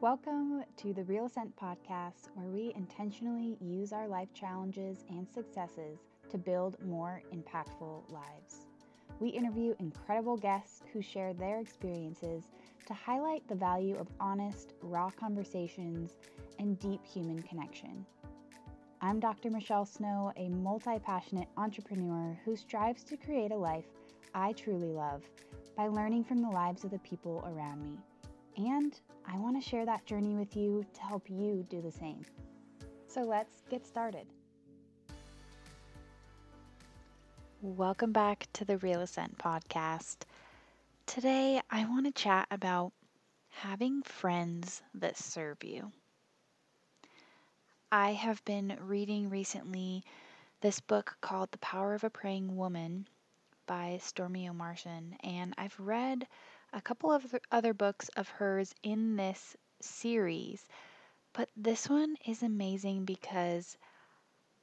Welcome to the Real Ascent podcast, where we intentionally use our life challenges and successes to build more impactful lives. We interview incredible guests who share their experiences to highlight the value of honest, raw conversations and deep human connection. I'm Dr. Michelle Snow, a multi passionate entrepreneur who strives to create a life I truly love by learning from the lives of the people around me. And I want to share that journey with you to help you do the same. So let's get started. Welcome back to the Real Ascent podcast. Today, I want to chat about having friends that serve you. I have been reading recently this book called The Power of a Praying Woman by Stormie Omartian, and I've read a couple of other books of hers in this series, but this one is amazing because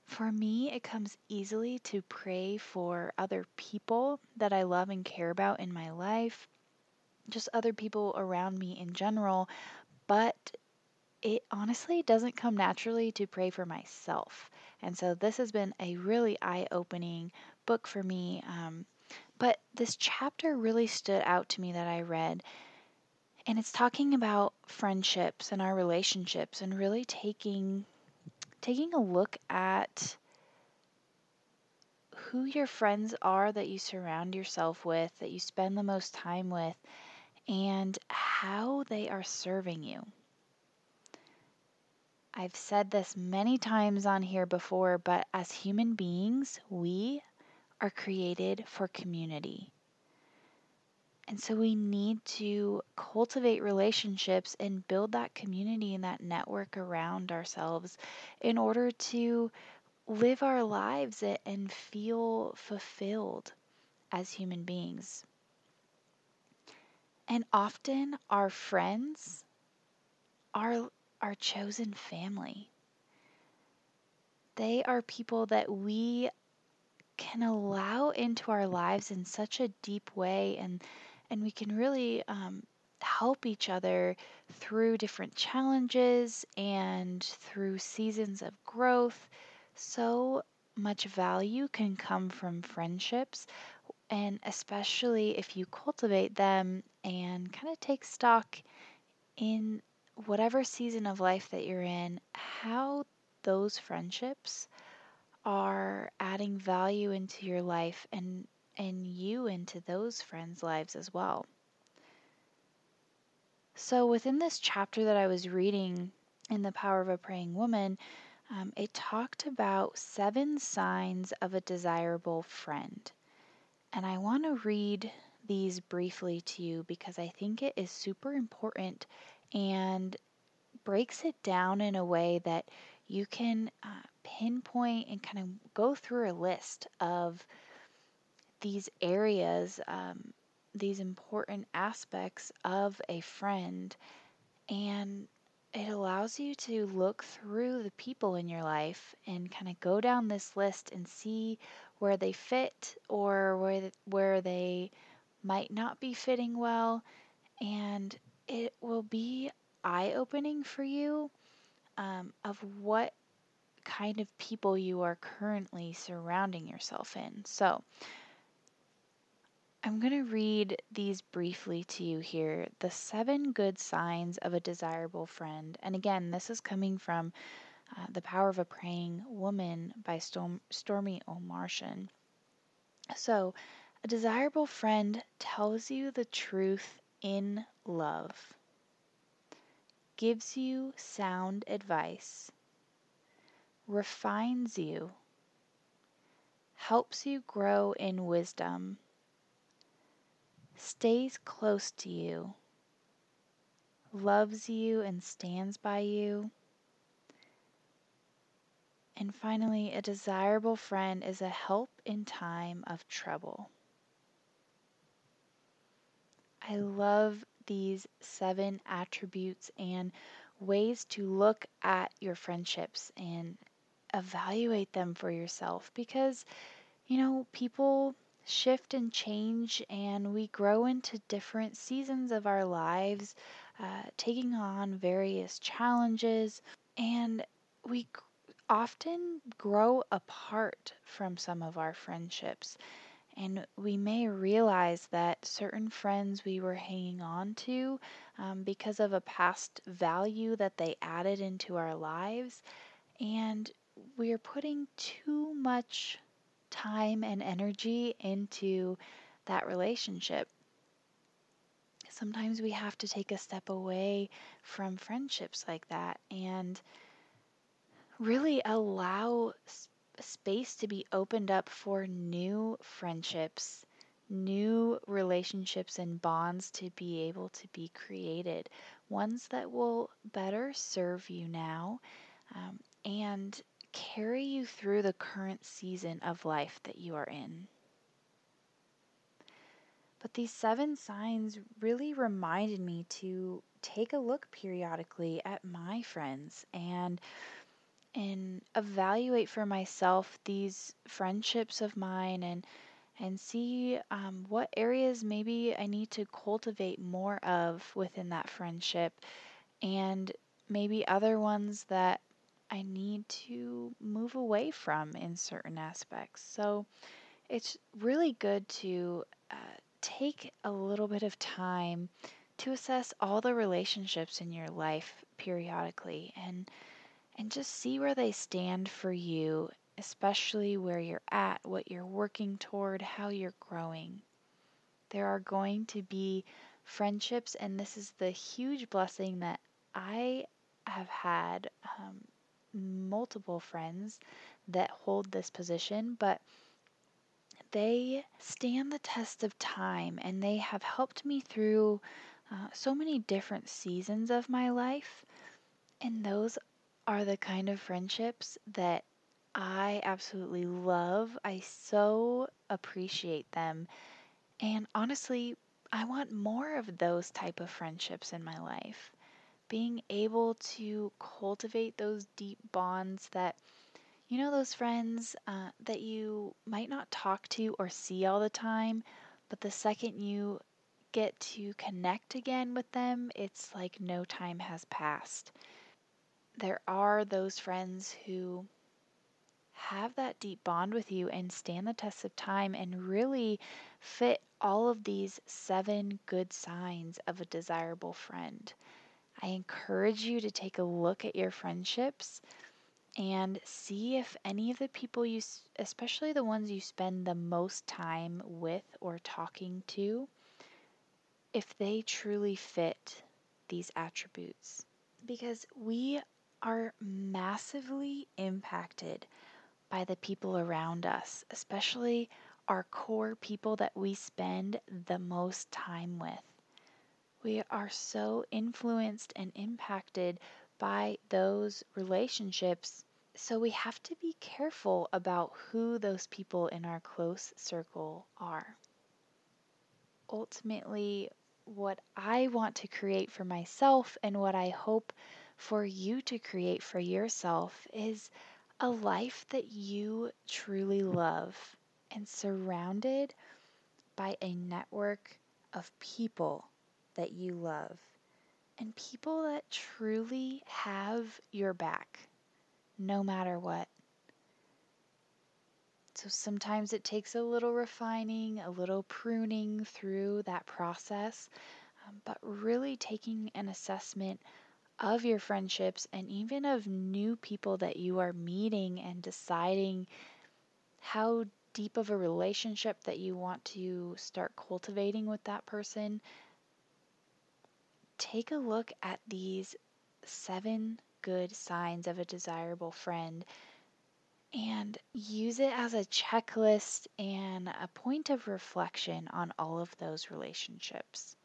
for me, it comes easily to pray for other people that I love and care about in my life, just other people around me in general, but it honestly doesn't come naturally to pray for myself. And so this has been a really eye opening book for me. Um, but this chapter really stood out to me that I read. And it's talking about friendships and our relationships and really taking taking a look at who your friends are that you surround yourself with, that you spend the most time with, and how they are serving you. I've said this many times on here before, but as human beings, we are created for community. And so we need to cultivate relationships and build that community and that network around ourselves in order to live our lives and feel fulfilled as human beings. And often our friends are our chosen family. They are people that we can allow into our lives in such a deep way and and we can really um, help each other through different challenges and through seasons of growth. So much value can come from friendships and especially if you cultivate them and kind of take stock in whatever season of life that you're in how those friendships are adding value into your life and and you into those friends' lives as well. So within this chapter that I was reading in The Power of a Praying Woman, um, it talked about seven signs of a desirable friend. And I want to read these briefly to you because I think it is super important and breaks it down in a way that you can uh, pinpoint and kind of go through a list of these areas, um, these important aspects of a friend, and it allows you to look through the people in your life and kind of go down this list and see where they fit or where where they might not be fitting well and it will be eye opening for you um, of what kind of people you are currently surrounding yourself in. So, I'm going to read these briefly to you here the seven good signs of a desirable friend. And again, this is coming from uh, The Power of a Praying Woman by Storm, Stormie Omartian. So, a desirable friend tells you the truth in love, gives you sound advice, refines you, helps you grow in wisdom, stays close to you, loves you and stands by you. And finally, a desirable friend is a help in time of trouble. I love these seven attributes and ways to look at your friendships and evaluate them for yourself because, you know, people shift and change and we grow into different seasons of our lives. uh, taking on various challenges, and we often grow apart from some of our friendships. And we may realize that certain friends we were hanging on to um, because of a past value that they added into our lives, and we're putting too much time and energy into that relationship. Sometimes we have to take a step away from friendships like that and really allow space to be opened up for new friendships, new relationships and bonds to be able to be created, ones that will better serve you now um, and carry you through the current season of life that you are in. But these seven signs really reminded me to take a look periodically at my friends and and evaluate for myself these friendships of mine and and see um, what areas maybe I need to cultivate more of within that friendship and maybe other ones that I need to move away from in certain aspects. So it's really good to uh, take a little bit of time to assess all the relationships in your life periodically and and just see where they stand for you, especially where you're at, what you're working toward, how you're growing. There are going to be friendships, and this is the huge blessing that I have had um, multiple friends that hold this position, but they stand the test of time and they have helped me through uh, so many different seasons of my life. And those are the kind of friendships that I absolutely love. I so appreciate them. And honestly, I want more of those type of friendships in my life. Being able to cultivate those deep bonds that you know those friends uh, that you might not talk to or see all the time, but the second you get to connect again with them, it's like no time has passed. There are those friends who have that deep bond with you and stand the test of time and really fit all of these seven good signs of a desirable friend. I encourage you to take a look at your friendships and see if any of the people you, especially the ones you spend the most time with or talking to, if they truly fit these attributes. Because we are massively impacted by the people around us, especially our core people that we spend the most time with. We are so influenced and impacted by those relationships. So we have to be careful about who those people in our close circle are. Ultimately, what I want to create for myself and what I hope for you to create for yourself is a life that you truly love and surrounded by a network of people that you love and people that truly have your back no matter what. So sometimes it takes a little refining, a little pruning through that process, um, but really taking an assessment of your friendships and even of new people that you are meeting and deciding how deep of a relationship that you want to start cultivating with that person. Take a look at these seven good signs of a desirable friend and use it as a checklist and a point of reflection on all of those relationships.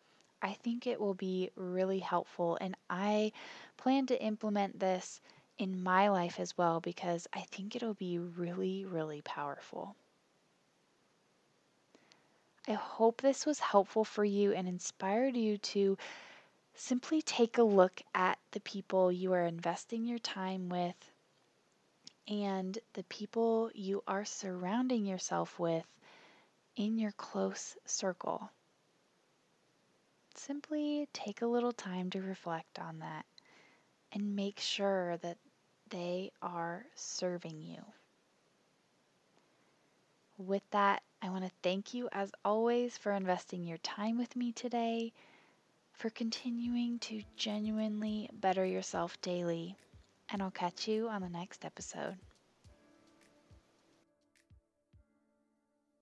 I think it will be really helpful, and I plan to implement this in my life as well because I think it'll be really, really powerful. I hope this was helpful for you and inspired you to simply take a look at the people you are investing your time with and the people you are surrounding yourself with in your close circle. simply take a little time to reflect on that and make sure that they are serving you. With that, I want to thank you as always for investing your time with me today, for continuing to genuinely better yourself daily, and I'll catch you on the next episode.